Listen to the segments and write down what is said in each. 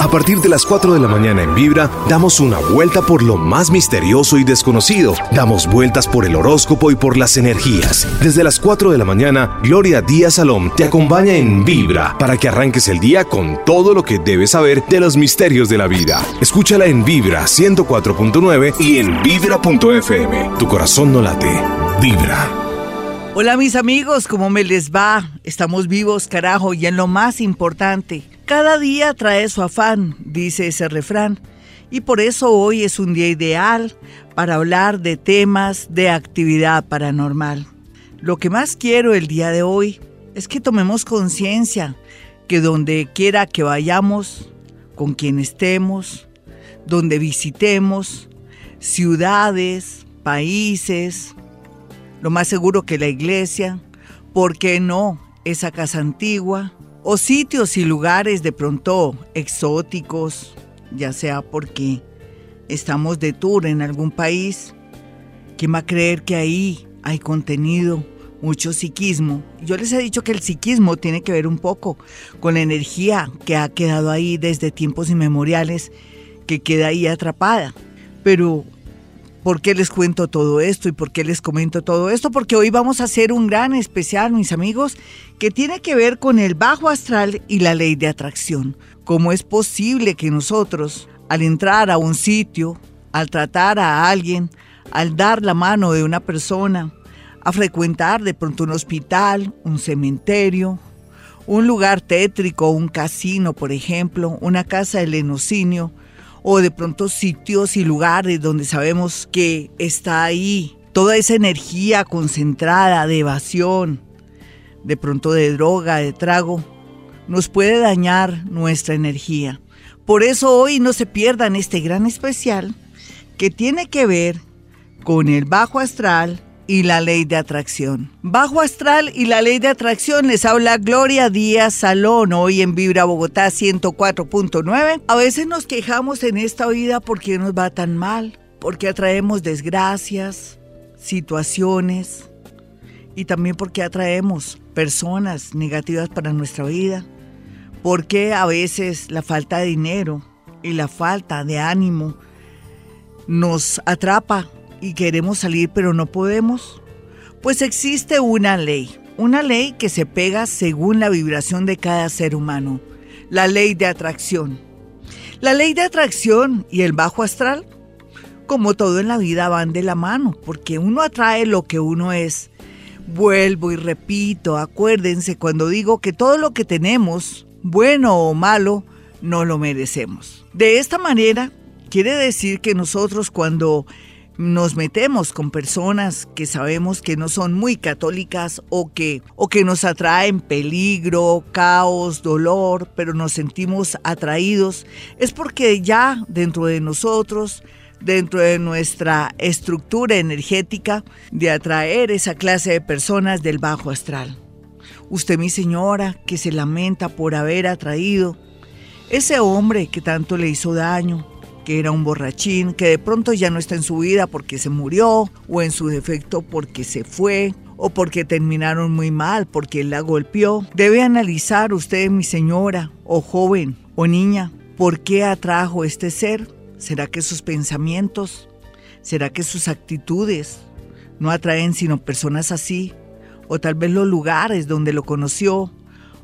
A partir de las 4 de la mañana en Vibra, damos una vuelta por lo más misterioso y desconocido. Damos vueltas por el horóscopo y por las energías. Desde las 4 de la mañana, Gloria Díaz Salom te acompaña en Vibra para que arranques el día con todo lo que debes saber de los misterios de la vida. Escúchala en Vibra 104.9 y en Vibra.fm. Tu corazón no late. Vibra. Hola mis amigos, ¿cómo me les va? Estamos vivos, carajo, y en lo más importante, cada día trae su afán, dice ese refrán, y por eso hoy es un día ideal para hablar de temas de actividad paranormal. Lo que más quiero el día de hoy es que tomemos conciencia que donde quiera que vayamos, con quien estemos, donde visitemos, ciudades, países, lo más seguro que la iglesia, ¿por qué no esa casa antigua? O sitios y lugares de pronto exóticos, ya sea porque estamos de tour en algún país, ¿quién va a creer que ahí hay contenido, mucho psiquismo? Yo les he dicho que el psiquismo tiene que ver un poco con la energía que ha quedado ahí desde tiempos inmemoriales, que queda ahí atrapada. Pero ¿Por qué les cuento todo esto y por qué les comento todo esto? Porque hoy vamos a hacer un gran especial, mis amigos, que tiene que ver con el bajo astral y la ley de atracción. ¿Cómo es posible que nosotros, al entrar a un sitio, al tratar a alguien, al dar la mano de una persona, a frecuentar de pronto un hospital, un cementerio, un lugar tétrico, un casino, por ejemplo, una casa de lenocinio, o de pronto sitios y lugares donde sabemos que está ahí toda esa energía concentrada de evasión, de pronto de droga, de trago, nos puede dañar nuestra energía. Por eso hoy no se pierdan este gran especial que tiene que ver con el bajo astral, y la ley de atracción. Bajo astral y la ley de atracción les habla Gloria Díaz Salón, hoy en Vibra Bogotá 104.9. A veces nos quejamos en esta vida porque nos va tan mal, porque atraemos desgracias, situaciones y también porque atraemos personas negativas para nuestra vida. Porque a veces la falta de dinero y la falta de ánimo nos atrapa y queremos salir pero no podemos? Pues existe una ley, una ley que se pega según la vibración de cada ser humano, la ley de atracción. La ley de atracción y el bajo astral, como todo en la vida, van de la mano, porque uno atrae lo que uno es. Vuelvo y repito, acuérdense cuando digo que todo lo que tenemos, bueno o malo, no lo merecemos. De esta manera, quiere decir que nosotros cuando nos metemos con personas que sabemos que no son muy católicas o que, o que nos atraen peligro, caos, dolor, pero nos sentimos atraídos, es porque ya dentro de nosotros, dentro de nuestra estructura energética, de atraer esa clase de personas del bajo astral. Usted, mi señora, que se lamenta por haber atraído ese hombre que tanto le hizo daño, que era un borrachín, que de pronto ya no está en su vida porque se murió, o en su defecto porque se fue, o porque terminaron muy mal, porque él la golpeó. Debe analizar usted, mi señora, o joven, o niña, por qué atrajo este ser. ¿Será que sus pensamientos? ¿Será que sus actitudes no atraen sino personas así? O tal vez los lugares donde lo conoció,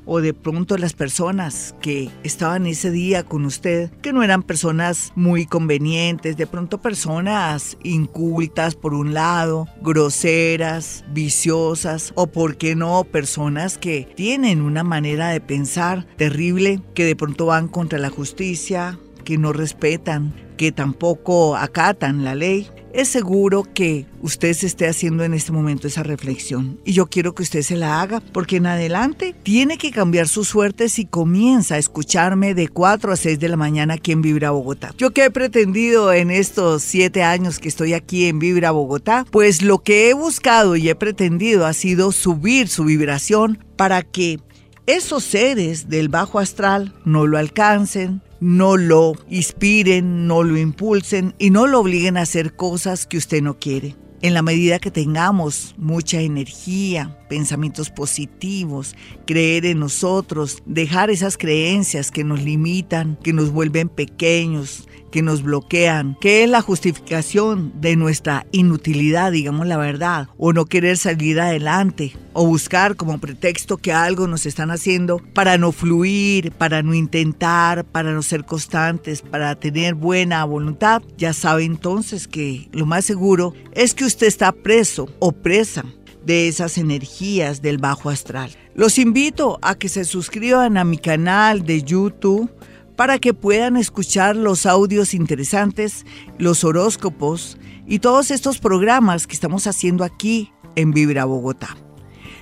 o de pronto las personas que estaban ese día con usted, que no eran personas muy convenientes, de pronto personas incultas por un lado, groseras, viciosas, o por qué no, personas que tienen una manera de pensar terrible, que de pronto van contra la justicia, que no respetan, que tampoco acatan la ley es seguro que usted se esté haciendo en este momento esa reflexión. Y yo quiero que usted se la haga, porque en adelante tiene que cambiar su suerte si comienza a escucharme de 4 a 6 de la mañana aquí en Vibra Bogotá. Yo que he pretendido en estos 7 años que estoy aquí en Vibra Bogotá, pues lo que he buscado y he pretendido ha sido subir su vibración para que esos seres del bajo astral no lo alcancen, no lo inspiren, no lo impulsen y no lo obliguen a hacer cosas que usted no quiere. En la medida que tengamos mucha energía, pensamientos positivos, creer en nosotros, dejar esas creencias que nos limitan, que nos vuelven pequeños, que nos bloquean, que es la justificación de nuestra inutilidad, digamos la verdad, o no querer salir adelante, o buscar como pretexto que algo nos están haciendo para no fluir, para no intentar, para no ser constantes, para tener buena voluntad, ya sabe entonces que lo más seguro es que usted está preso o presa de esas energías del bajo astral. Los invito a que se suscriban a mi canal de YouTube para que puedan escuchar los audios interesantes, los horóscopos y todos estos programas que estamos haciendo aquí en Vibra Bogotá.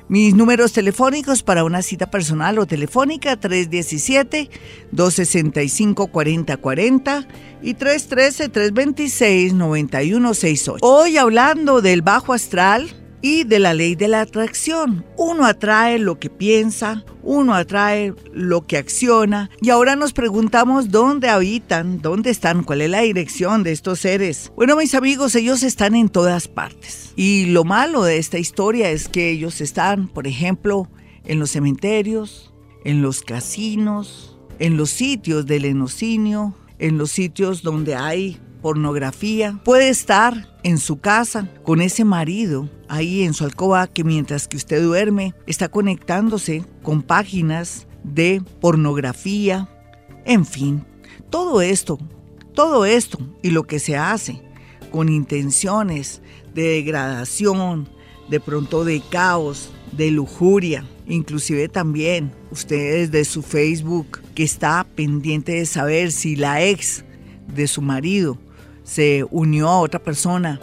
Mis números telefónicos para una cita personal o telefónica 317-265-4040 y 313-326-9168. Hoy hablando del bajo astral, y de la ley de la atracción. Uno atrae lo que piensa, uno atrae lo que acciona y ahora nos preguntamos dónde habitan, dónde están, cuál es la dirección de estos seres. Bueno, mis amigos, ellos están en todas partes. Y lo malo de esta historia es que ellos están, por ejemplo, en los cementerios, en los casinos, en los sitios del enocinio, en los sitios donde hay pornografía. Puede estar en su casa con ese marido ahí en su alcoba que mientras que usted duerme está conectándose con páginas de pornografía. En fin, todo esto, todo esto y lo que se hace con intenciones de degradación, de pronto de caos, de lujuria, inclusive también ustedes de su Facebook que está pendiente de saber si la ex de su marido se unió a otra persona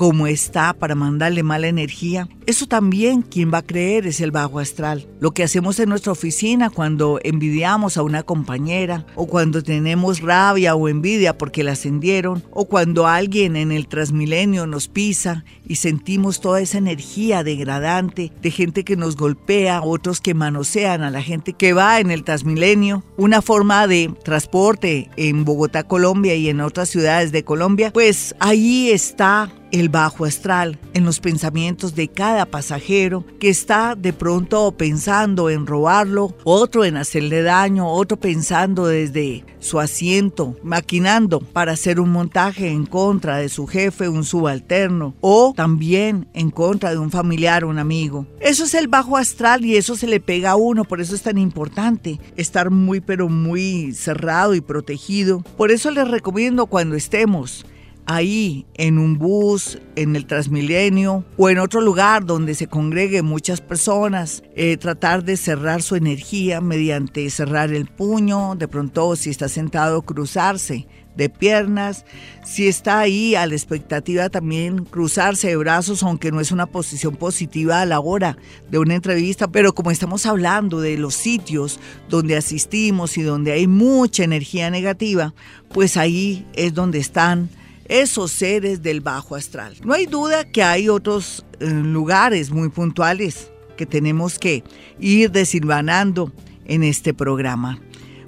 como está para mandarle mala energía, eso también quien va a creer es el bajo astral. Lo que hacemos en nuestra oficina cuando envidiamos a una compañera o cuando tenemos rabia o envidia porque la ascendieron o cuando alguien en el transmilenio nos pisa y sentimos toda esa energía degradante de gente que nos golpea, otros que manosean a la gente que va en el transmilenio, una forma de transporte en Bogotá, Colombia y en otras ciudades de Colombia, pues ahí está el bajo astral en los pensamientos de cada pasajero que está de pronto pensando en robarlo, otro en hacerle daño, otro pensando desde su asiento, maquinando para hacer un montaje en contra de su jefe, un subalterno, o también en contra de un familiar un amigo. Eso es el bajo astral y eso se le pega a uno, por eso es tan importante estar muy pero muy cerrado y protegido. Por eso les recomiendo cuando estemos ahí en un bus, en el Transmilenio o en otro lugar donde se congregue muchas personas, eh, tratar de cerrar su energía mediante cerrar el puño, de pronto si está sentado cruzarse de piernas, si está ahí a la expectativa también cruzarse de brazos, aunque no es una posición positiva a la hora de una entrevista, pero como estamos hablando de los sitios donde asistimos y donde hay mucha energía negativa, pues ahí es donde están esos seres del bajo astral. No hay duda que hay otros eh, lugares muy puntuales que tenemos que ir desilvanando en este programa.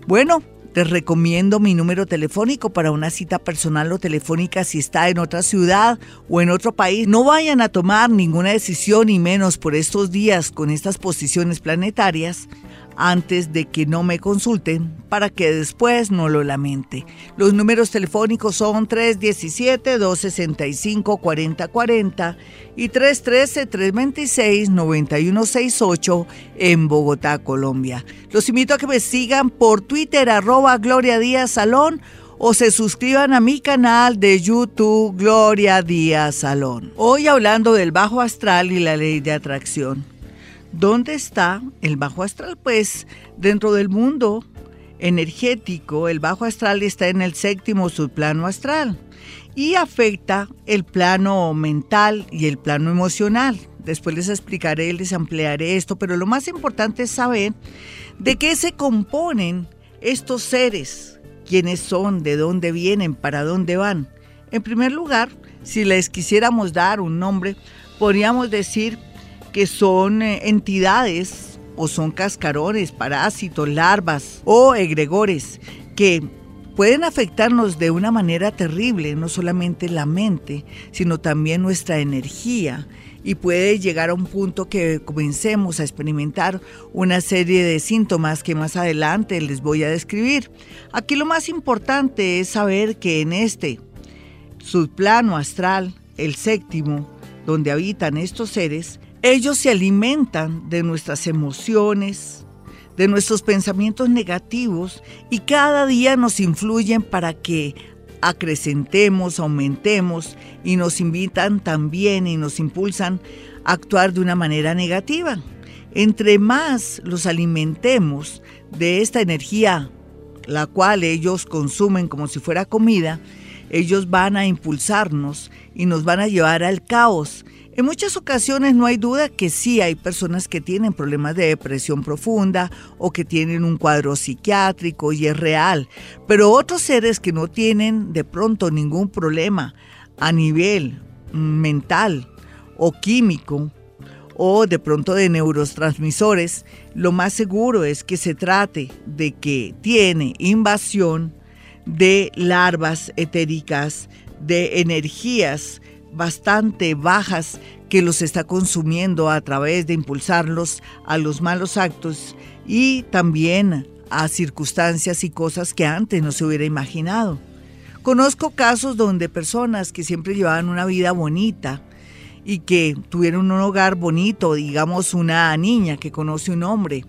Bueno, te recomiendo mi número telefónico para una cita personal o telefónica si está en otra ciudad o en otro país. No vayan a tomar ninguna decisión y menos por estos días con estas posiciones planetarias antes de que no me consulten para que después no lo lamente. Los números telefónicos son 317-265-4040 y 313-326-9168 en Bogotá, Colombia. Los invito a que me sigan por Twitter arroba Gloria Díaz Salón o se suscriban a mi canal de YouTube Gloria Díaz Salón. Hoy hablando del bajo astral y la ley de atracción. ¿Dónde está el bajo astral? Pues dentro del mundo energético, el bajo astral está en el séptimo subplano astral y afecta el plano mental y el plano emocional. Después les explicaré, les ampliaré esto, pero lo más importante es saber de qué se componen estos seres, quiénes son, de dónde vienen, para dónde van. En primer lugar, si les quisiéramos dar un nombre, podríamos decir que son eh, entidades o son cascarones, parásitos, larvas o egregores que pueden afectarnos de una manera terrible, no solamente la mente, sino también nuestra energía y puede llegar a un punto que comencemos a experimentar una serie de síntomas que más adelante les voy a describir. Aquí lo más importante es saber que en este subplano astral, el séptimo, donde habitan estos seres, ellos se alimentan de nuestras emociones, de nuestros pensamientos negativos y cada día nos influyen para que acrecentemos, aumentemos y nos invitan también y nos impulsan a actuar de una manera negativa. Entre más los alimentemos de esta energía, la cual ellos consumen como si fuera comida, ellos van a impulsarnos y nos van a llevar al caos en muchas ocasiones no hay duda que sí hay personas que tienen problemas de depresión profunda o que tienen un cuadro psiquiátrico y es real, pero otros seres que no tienen de pronto ningún problema a nivel mental o químico o de pronto de neurotransmisores, lo más seguro es que se trate de que tiene invasión de larvas etéricas, de energías bastante bajas que los está consumiendo a través de impulsarlos a los malos actos y también a circunstancias y cosas que antes no se hubiera imaginado. Conozco casos donde personas que siempre llevaban una vida bonita y que tuvieron un hogar bonito, digamos una niña que conoce un hombre,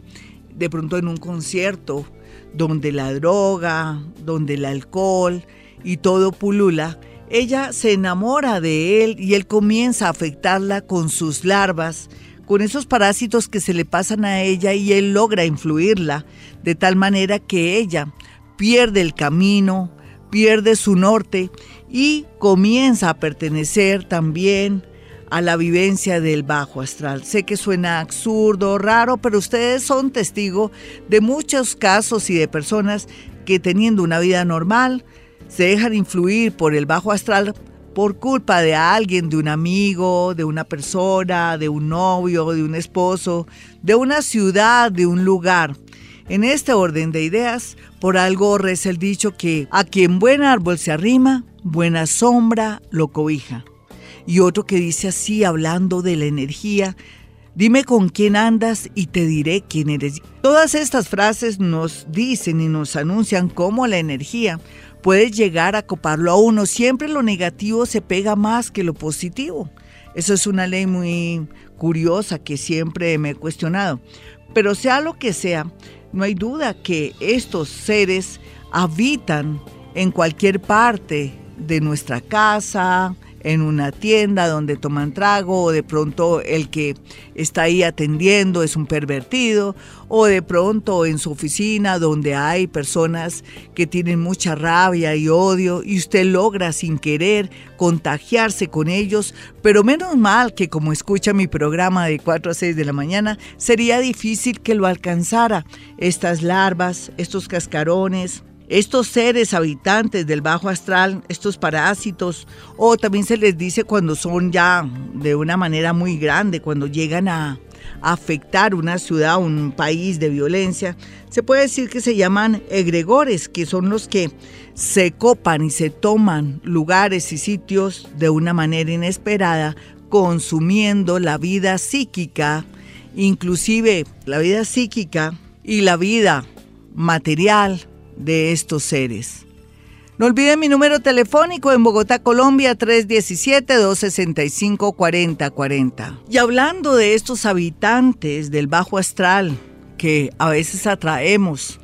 de pronto en un concierto donde la droga, donde el alcohol y todo pulula, ella se enamora de él y él comienza a afectarla con sus larvas, con esos parásitos que se le pasan a ella y él logra influirla de tal manera que ella pierde el camino, pierde su norte y comienza a pertenecer también a la vivencia del bajo astral. Sé que suena absurdo, raro, pero ustedes son testigo de muchos casos y de personas que teniendo una vida normal, se dejan influir por el bajo astral por culpa de alguien, de un amigo, de una persona, de un novio, de un esposo, de una ciudad, de un lugar. En este orden de ideas, por algo reza el dicho que a quien buen árbol se arrima, buena sombra lo cobija. Y otro que dice así, hablando de la energía, dime con quién andas y te diré quién eres. Todas estas frases nos dicen y nos anuncian cómo la energía puede llegar a coparlo a uno. Siempre lo negativo se pega más que lo positivo. Eso es una ley muy curiosa que siempre me he cuestionado. Pero sea lo que sea, no hay duda que estos seres habitan en cualquier parte de nuestra casa, en una tienda donde toman trago o de pronto el que está ahí atendiendo es un pervertido o de pronto en su oficina donde hay personas que tienen mucha rabia y odio y usted logra sin querer contagiarse con ellos, pero menos mal que como escucha mi programa de 4 a 6 de la mañana, sería difícil que lo alcanzara. Estas larvas, estos cascarones, estos seres habitantes del bajo astral, estos parásitos, o también se les dice cuando son ya de una manera muy grande, cuando llegan a, afectar una ciudad, un país de violencia, se puede decir que se llaman egregores, que son los que se copan y se toman lugares y sitios de una manera inesperada, consumiendo la vida psíquica, inclusive la vida psíquica y la vida material de estos seres. No olviden mi número telefónico en Bogotá, Colombia, 317-265-4040. Y hablando de estos habitantes del bajo astral que a veces atraemos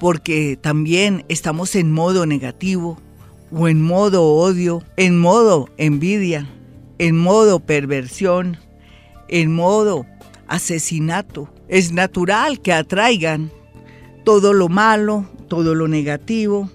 porque también estamos en modo negativo o en modo odio, en modo envidia, en modo perversión, en modo asesinato, es natural que atraigan todo lo malo, todo lo negativo,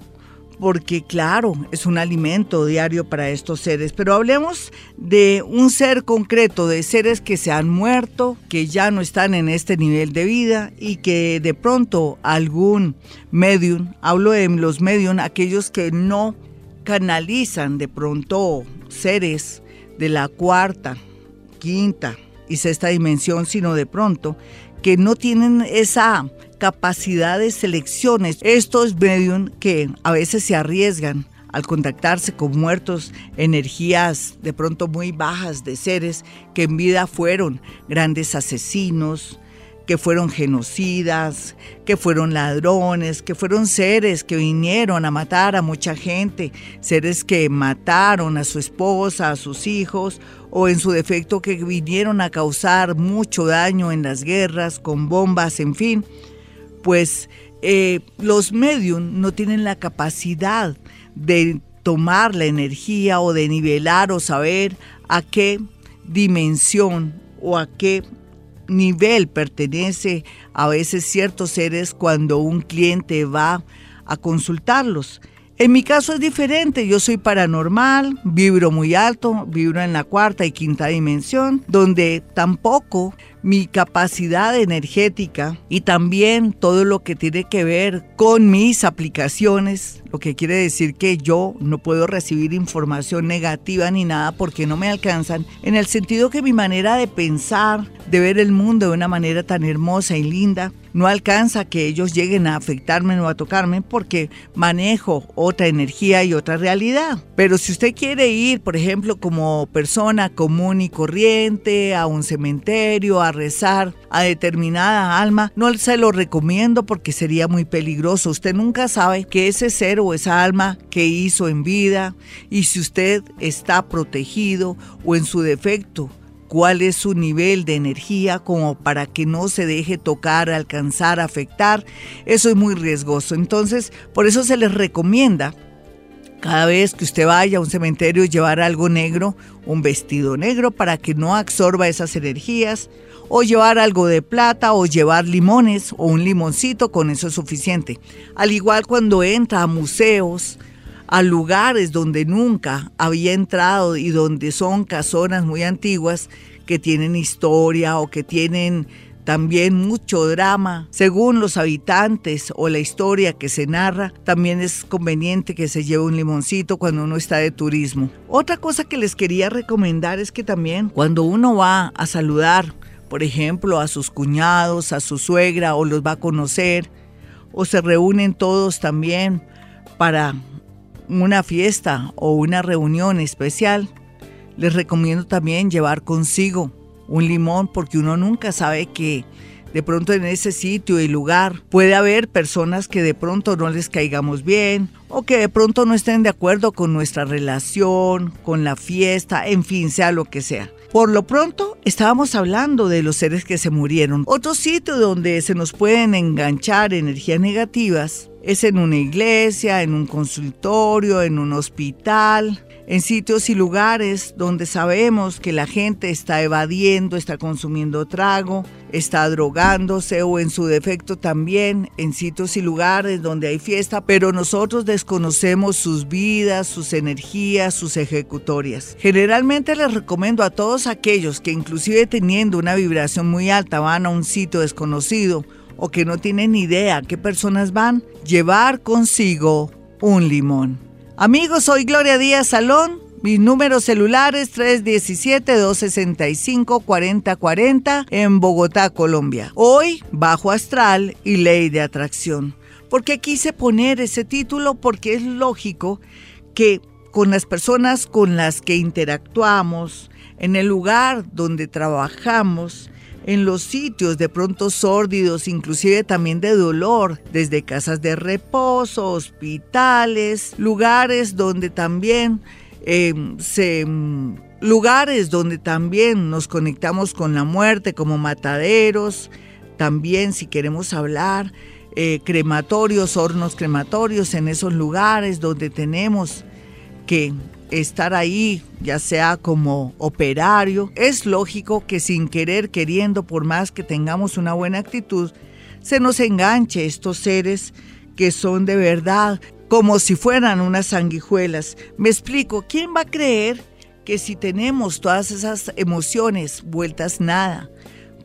porque claro, es un alimento diario para estos seres. Pero hablemos de un ser concreto, de seres que se han muerto, que ya no están en este nivel de vida y que de pronto algún medium, hablo de los medium, aquellos que no canalizan de pronto seres de la cuarta, quinta y sexta dimensión, sino de pronto que no tienen esa capacidad de selecciones. Estos medium que a veces se arriesgan al contactarse con muertos, energías de pronto muy bajas de seres que en vida fueron grandes asesinos, que fueron genocidas, que fueron ladrones, que fueron seres que vinieron a matar a mucha gente, seres que mataron a su esposa, a sus hijos, o en su defecto que vinieron a causar mucho daño en las guerras con bombas, en fin, pues eh, los medios no tienen la capacidad de tomar la energía o de nivelar o saber a qué dimensión o a qué nivel pertenece a veces ciertos seres cuando un cliente va a consultarlos. En mi caso es diferente, yo soy paranormal, vibro muy alto, vibro en la cuarta y quinta dimensión, donde tampoco mi capacidad energética y también todo lo que tiene que ver con mis aplicaciones, lo que quiere decir que yo no puedo recibir información negativa ni nada porque no me alcanzan, en el sentido que mi manera de pensar, de ver el mundo de una manera tan hermosa y linda, no alcanza que ellos lleguen a afectarme o a tocarme porque manejo otra energía y otra realidad. Pero si usted quiere ir, por ejemplo, como persona común y corriente a un cementerio, a rezar a determinada alma, no se lo recomiendo porque sería muy peligroso. Usted nunca sabe que ese ser o esa alma que hizo en vida y si usted está protegido o en su defecto cuál es su nivel de energía como para que no se deje tocar, alcanzar, afectar. Eso es muy riesgoso. Entonces, por eso se les recomienda cada vez que usted vaya a un cementerio llevar algo negro, un vestido negro para que no absorba esas energías, o llevar algo de plata o llevar limones o un limoncito, con eso es suficiente. Al igual cuando entra a museos, a lugares donde nunca había entrado y donde son casonas muy antiguas que tienen historia o que tienen también mucho drama. Según los habitantes o la historia que se narra, también es conveniente que se lleve un limoncito cuando uno está de turismo. Otra cosa que les quería recomendar es que también cuando uno va a saludar por ejemplo, a sus cuñados, a su suegra, o los va a conocer, o se reúnen todos también para una fiesta o una reunión especial, les recomiendo también llevar consigo un limón porque uno nunca sabe que de pronto en ese sitio y lugar puede haber personas que de pronto no les caigamos bien o que de pronto no estén de acuerdo con nuestra relación, con la fiesta, en fin, sea lo que sea. Por lo pronto, estábamos hablando de los seres que se murieron. Otro sitio donde se nos pueden enganchar energías negativas es en una iglesia, en un consultorio, en un hospital, en sitios y lugares donde sabemos que la gente está evadiendo, está consumiendo trago, está drogándose o en su defecto también en sitios y lugares donde hay fiesta, pero nosotros desconocemos sus vidas, sus energías, sus ejecutorias. Generalmente les recomiendo a todos aquellos que inclusive teniendo una vibración muy alta van a un sitio desconocido o que no tienen idea qué personas van, llevar consigo un limón. Amigos, soy Gloria Díaz Salón. Mis números celulares 317-265-4040 en Bogotá, Colombia. Hoy, Bajo Astral y Ley de Atracción. ¿Por qué quise poner ese título? Porque es lógico que con las personas con las que interactuamos, en el lugar donde trabajamos, en los sitios de pronto sórdidos, inclusive también de dolor, desde casas de reposo, hospitales, lugares donde también em, se lugares donde también nos conectamos con la muerte como mataderos, también si queremos hablar, eh, crematorios, hornos crematorios, en esos lugares donde tenemos que estar ahí, ya sea como operario, es lógico que sin querer, queriendo, por más que tengamos una buena actitud, se nos enganche estos seres que son de verdad como si fueran unas sanguijuelas. Me explico, ¿quién va a creer que si tenemos todas esas emociones vueltas nada,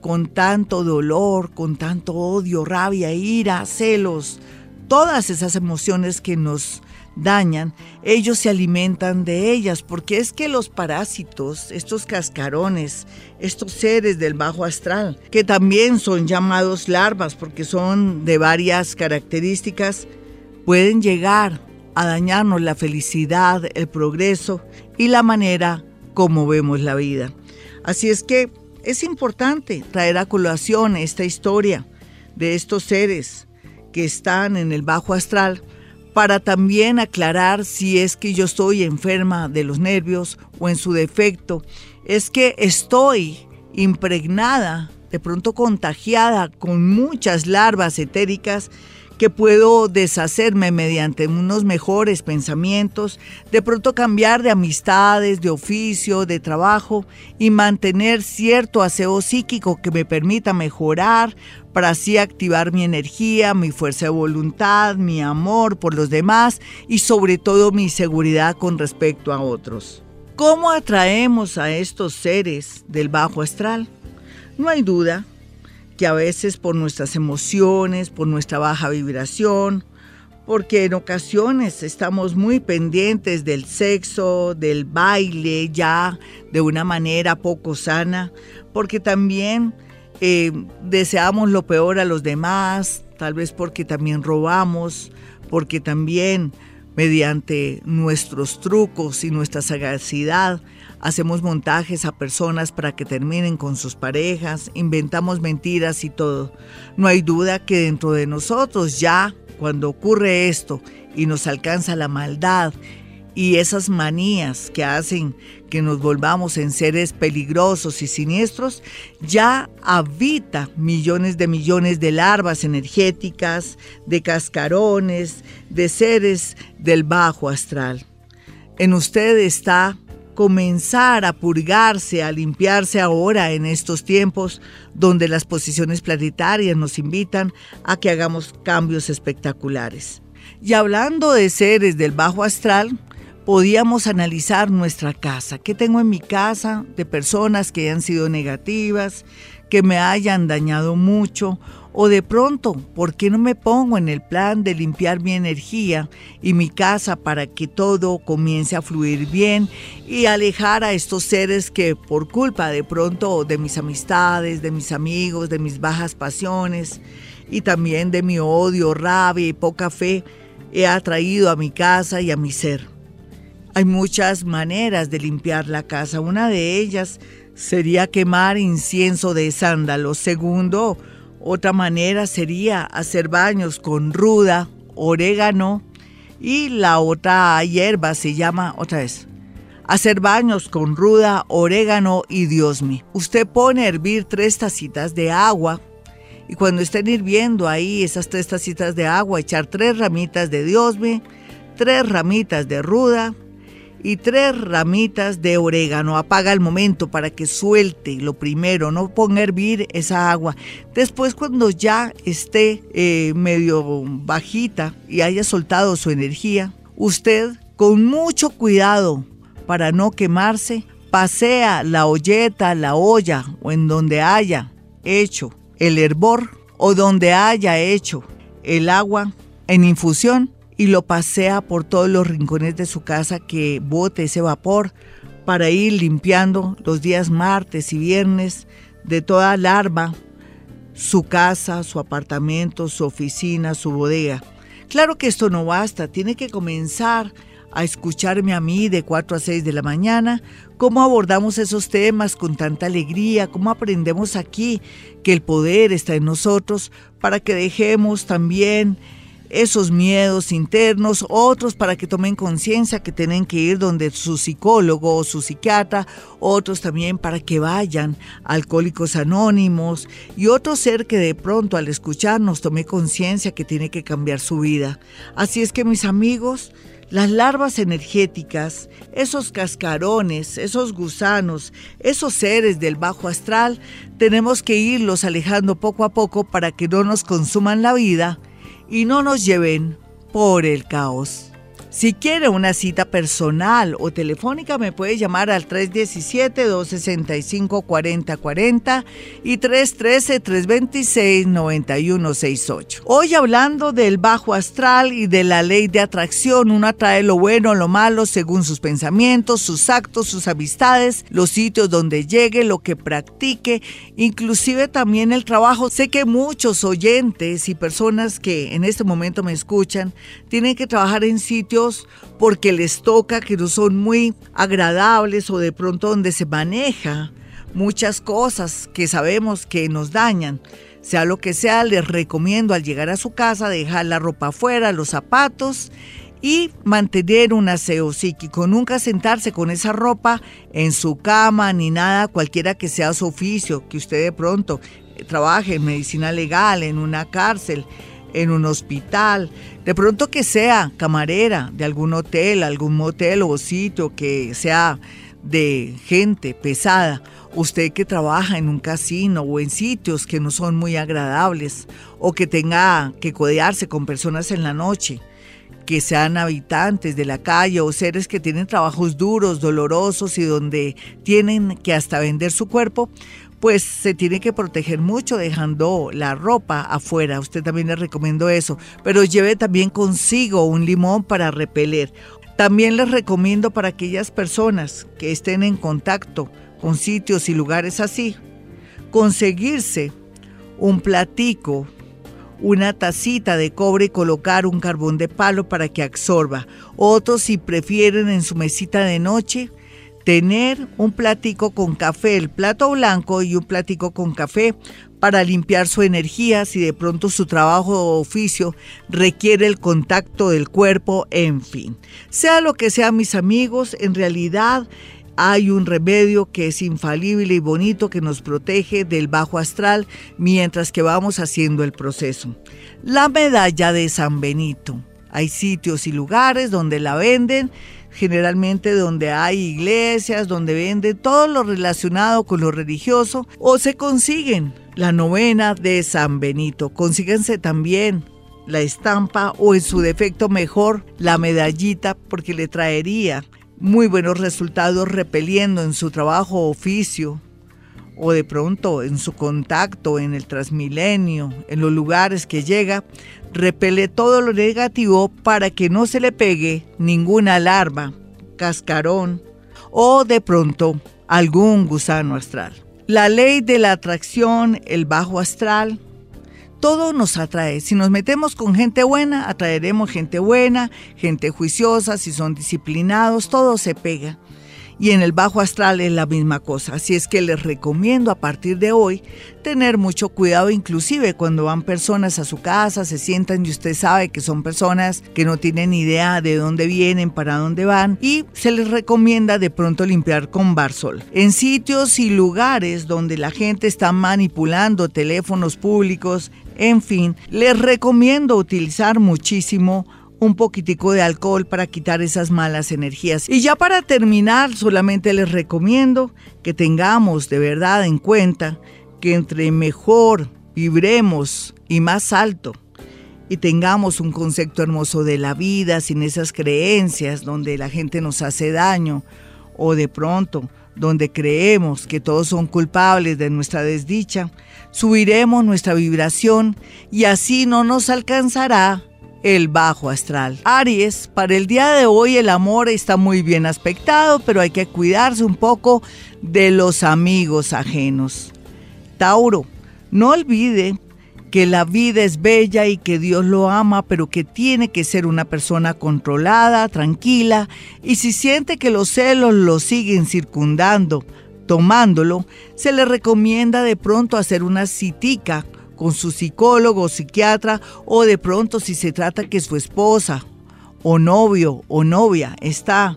con tanto dolor, con tanto odio, rabia, ira, celos, todas esas emociones que nos dañan, ellos se alimentan de ellas, porque es que los parásitos, estos cascarones, estos seres del bajo astral, que también son llamados larvas porque son de varias características, pueden llegar a dañarnos la felicidad, el progreso y la manera como vemos la vida. Así es que es importante traer a colación esta historia de estos seres que están en el bajo astral para también aclarar si es que yo estoy enferma de los nervios o en su defecto. Es que estoy impregnada, de pronto contagiada con muchas larvas etéricas que puedo deshacerme mediante unos mejores pensamientos, de pronto cambiar de amistades, de oficio, de trabajo y mantener cierto aseo psíquico que me permita mejorar para así activar mi energía, mi fuerza de voluntad, mi amor por los demás y sobre todo mi seguridad con respecto a otros. ¿Cómo atraemos a estos seres del bajo astral? No hay duda que a veces por nuestras emociones, por nuestra baja vibración, porque en ocasiones estamos muy pendientes del sexo, del baile ya de una manera poco sana, porque también eh, deseamos lo peor a los demás, tal vez porque también robamos, porque también mediante nuestros trucos y nuestra sagacidad hacemos montajes a personas para que terminen con sus parejas, inventamos mentiras y todo. No hay duda que dentro de nosotros ya, cuando ocurre esto y nos alcanza la maldad y esas manías que hacen que nos volvamos en seres peligrosos y siniestros, ya habita millones de millones de larvas energéticas, de cascarones, de seres del bajo astral. En usted está comenzar a purgarse, a limpiarse ahora en estos tiempos donde las posiciones planetarias nos invitan a que hagamos cambios espectaculares. Y hablando de seres del bajo astral, podíamos analizar nuestra casa. ¿Qué tengo en mi casa de personas que han sido negativas, que me hayan dañado mucho o de pronto, ¿por qué no me pongo en el plan de limpiar mi energía y mi casa para que todo comience a fluir bien y alejar a estos seres que por culpa de pronto de mis amistades, de mis amigos, de mis bajas pasiones y también de mi odio, rabia y poca fe, he atraído a mi casa y a mi ser? Hay muchas maneras de limpiar la casa. Una de ellas sería quemar incienso de sándalo. Segundo, otra manera sería hacer baños con ruda, orégano y la otra hierba se llama, otra vez, hacer baños con ruda, orégano y diosmi. Usted pone a hervir tres tacitas de agua y cuando estén hirviendo ahí esas tres tacitas de agua, echar tres ramitas de diosmi, tres ramitas de ruda, y tres ramitas de orégano. Apaga el momento para que suelte lo primero, no ponga a hervir esa agua. Después cuando ya esté eh, medio bajita y haya soltado su energía, usted con mucho cuidado para no quemarse, pasea la olleta, la olla o en donde haya hecho el hervor o donde haya hecho el agua en infusión y lo pasea por todos los rincones de su casa que bote ese vapor para ir limpiando los días martes y viernes de toda larva su casa, su apartamento, su oficina, su bodega. Claro que esto no basta, tiene que comenzar a escucharme a mí de 4 a 6 de la mañana, cómo abordamos esos temas con tanta alegría, cómo aprendemos aquí que el poder está en nosotros para que dejemos también esos miedos internos, otros para que tomen conciencia que tienen que ir donde su psicólogo o su psiquiatra, otros también para que vayan Alcohólicos Anónimos y otro ser que de pronto al escucharnos tome conciencia que tiene que cambiar su vida. Así es que mis amigos, las larvas energéticas, esos cascarones, esos gusanos, esos seres del bajo astral, tenemos que irlos alejando poco a poco para que no nos consuman la vida y no nos lleven por el caos. Si quiere una cita personal o telefónica, me puede llamar al 317-265-4040 y 313-326-9168. Hoy hablando del bajo astral y de la ley de atracción, uno atrae lo bueno o lo malo según sus pensamientos, sus actos, sus amistades, los sitios donde llegue, lo que practique, inclusive también el trabajo. Sé que muchos oyentes y personas que en este momento me escuchan tienen que trabajar en sitios porque les toca que no son muy agradables o de pronto donde se maneja muchas cosas que sabemos que nos dañan. Sea lo que sea, les recomiendo al llegar a su casa dejar la ropa afuera, los zapatos y mantener un aseo psíquico. Nunca sentarse con esa ropa en su cama ni nada, cualquiera que sea su oficio, que usted de pronto trabaje en medicina legal, en una cárcel, en un hospital, de pronto que sea camarera de algún hotel, algún motel o sitio que sea de gente pesada, usted que trabaja en un casino o en sitios que no son muy agradables o que tenga que codearse con personas en la noche, que sean habitantes de la calle o seres que tienen trabajos duros, dolorosos y donde tienen que hasta vender su cuerpo, pues se tiene que proteger mucho dejando la ropa afuera. Usted también le recomiendo eso, pero lleve también consigo un limón para repeler también les recomiendo para aquellas personas que estén en contacto con sitios y lugares así, conseguirse un platico, una tacita de cobre y colocar un carbón de palo para que absorba. Otros si prefieren en su mesita de noche tener un platico con café, el plato blanco y un platico con café para limpiar su energía si de pronto su trabajo o oficio requiere el contacto del cuerpo, en fin. Sea lo que sea, mis amigos, en realidad hay un remedio que es infalible y bonito que nos protege del bajo astral mientras que vamos haciendo el proceso. La medalla de San Benito. Hay sitios y lugares donde la venden generalmente donde hay iglesias, donde venden todo lo relacionado con lo religioso, o se consiguen la novena de San Benito. Consíguense también la estampa o en su defecto mejor la medallita porque le traería muy buenos resultados repeliendo en su trabajo o oficio o de pronto en su contacto en el transmilenio, en los lugares que llega, repele todo lo negativo para que no se le pegue ninguna alarma, cascarón o de pronto algún gusano astral. La ley de la atracción, el bajo astral, todo nos atrae. Si nos metemos con gente buena, atraeremos gente buena, gente juiciosa, si son disciplinados, todo se pega y en el bajo astral es la misma cosa. Así es que les recomiendo a partir de hoy tener mucho cuidado, inclusive cuando van personas a su casa, se sientan y usted sabe que son personas que no tienen idea de dónde vienen, para dónde van y se les recomienda de pronto limpiar con barsol. En sitios y lugares donde la gente está manipulando teléfonos públicos, en fin, les recomiendo utilizar muchísimo un poquitico de alcohol para quitar esas malas energías. Y ya para terminar, solamente les recomiendo que tengamos de verdad en cuenta que entre mejor vibremos y más alto y tengamos un concepto hermoso de la vida sin esas creencias donde la gente nos hace daño o de pronto donde creemos que todos son culpables de nuestra desdicha, subiremos nuestra vibración y así no nos alcanzará el bajo astral. Aries, para el día de hoy el amor está muy bien aspectado, pero hay que cuidarse un poco de los amigos ajenos. Tauro, no olvide que la vida es bella y que Dios lo ama, pero que tiene que ser una persona controlada, tranquila, y si siente que los celos lo siguen circundando, tomándolo, se le recomienda de pronto hacer una citica con su psicólogo o psiquiatra o de pronto si se trata que su esposa o novio o novia está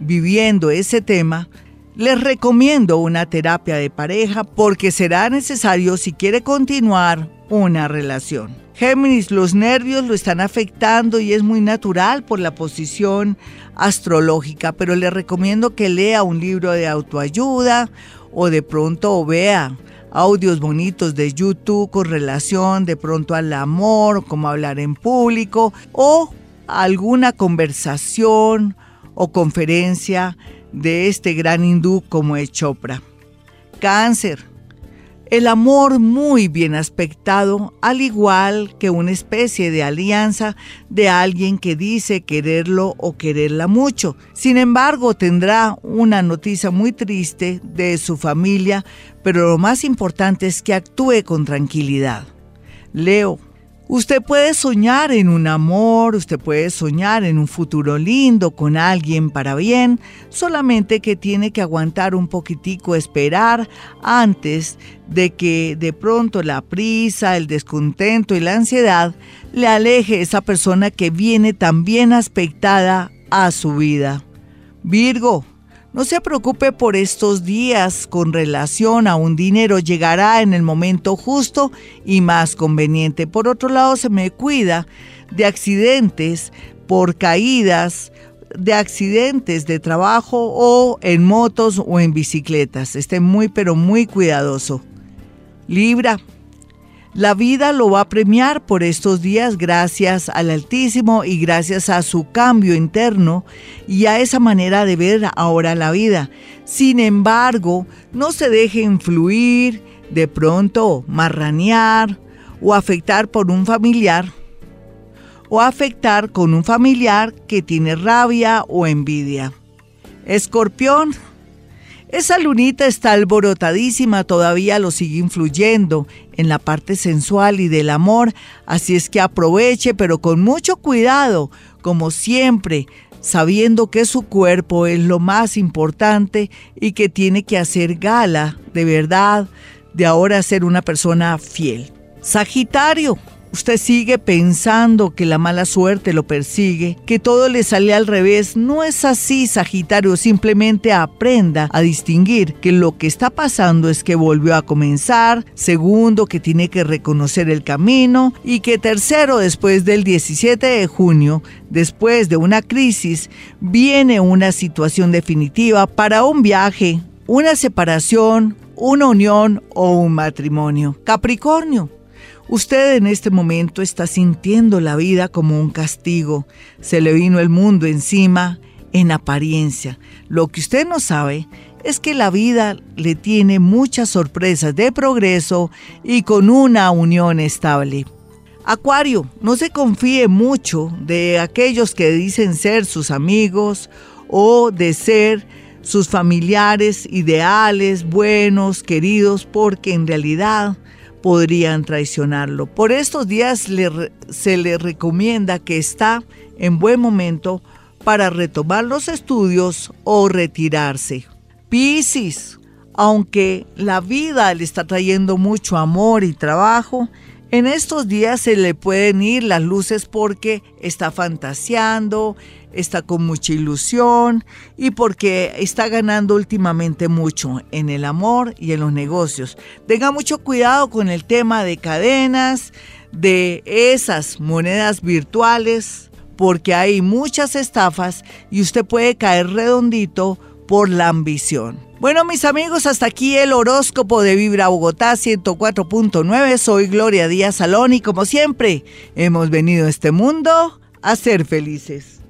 viviendo ese tema, les recomiendo una terapia de pareja porque será necesario si quiere continuar una relación. Géminis, los nervios lo están afectando y es muy natural por la posición astrológica, pero le recomiendo que lea un libro de autoayuda o de pronto vea audios bonitos de YouTube con relación de pronto al amor, como hablar en público o alguna conversación o conferencia de este gran hindú como es Chopra. Cáncer el amor muy bien aspectado, al igual que una especie de alianza de alguien que dice quererlo o quererla mucho. Sin embargo, tendrá una noticia muy triste de su familia, pero lo más importante es que actúe con tranquilidad. Leo, Usted puede soñar en un amor, usted puede soñar en un futuro lindo con alguien para bien, solamente que tiene que aguantar un poquitico, esperar antes de que de pronto la prisa, el descontento y la ansiedad le aleje esa persona que viene tan bien aspectada a su vida. Virgo, no se preocupe por estos días con relación a un dinero, llegará en el momento justo y más conveniente. Por otro lado, se me cuida de accidentes por caídas, de accidentes de trabajo o en motos o en bicicletas. Esté muy pero muy cuidadoso. Libra, la vida lo va a premiar por estos días gracias al Altísimo y gracias a su cambio interno y a esa manera de ver ahora la vida. Sin embargo, no se deje influir, de pronto marranear o afectar por un familiar o afectar con un familiar que tiene rabia o envidia. Escorpión, esa lunita está alborotadísima, todavía lo sigue influyendo en la parte sensual y del amor, así es que aproveche, pero con mucho cuidado, como siempre, sabiendo que su cuerpo es lo más importante y que tiene que hacer gala de verdad de ahora ser una persona fiel. Sagitario, usted sigue pensando que la mala suerte lo persigue, que todo le sale al revés. No es así, Sagitario. Simplemente aprenda a distinguir que lo que está pasando es que volvió a comenzar. Segundo, que tiene que reconocer el camino. Y que tercero, después del 17 de junio, después de una crisis, viene una situación definitiva para un viaje, una separación, una unión o un matrimonio. Capricornio. Usted en este momento está sintiendo la vida como un castigo. Se le vino el mundo encima en apariencia. Lo que usted no sabe es que la vida le tiene muchas sorpresas de progreso y con una unión estable. Acuario, no se confíe mucho de aquellos que dicen ser sus amigos o de ser sus familiares ideales, buenos, queridos, porque en realidad podrían traicionarlo. Por estos días se le recomienda que está en buen momento para retomar los estudios o retirarse. Piscis, aunque la vida le está trayendo mucho amor y trabajo, en estos días se le pueden ir las luces porque está fantaseando, está con mucha ilusión y porque está ganando últimamente mucho en el amor y en los negocios. Tenga mucho cuidado con el tema de cadenas, de esas monedas virtuales, porque hay muchas estafas y usted puede caer redondito por la ambición. Bueno, mis amigos, hasta aquí el horóscopo de Vibra Bogotá 104.9. Soy Gloria Díaz Salón y como siempre, hemos venido a este mundo a ser felices.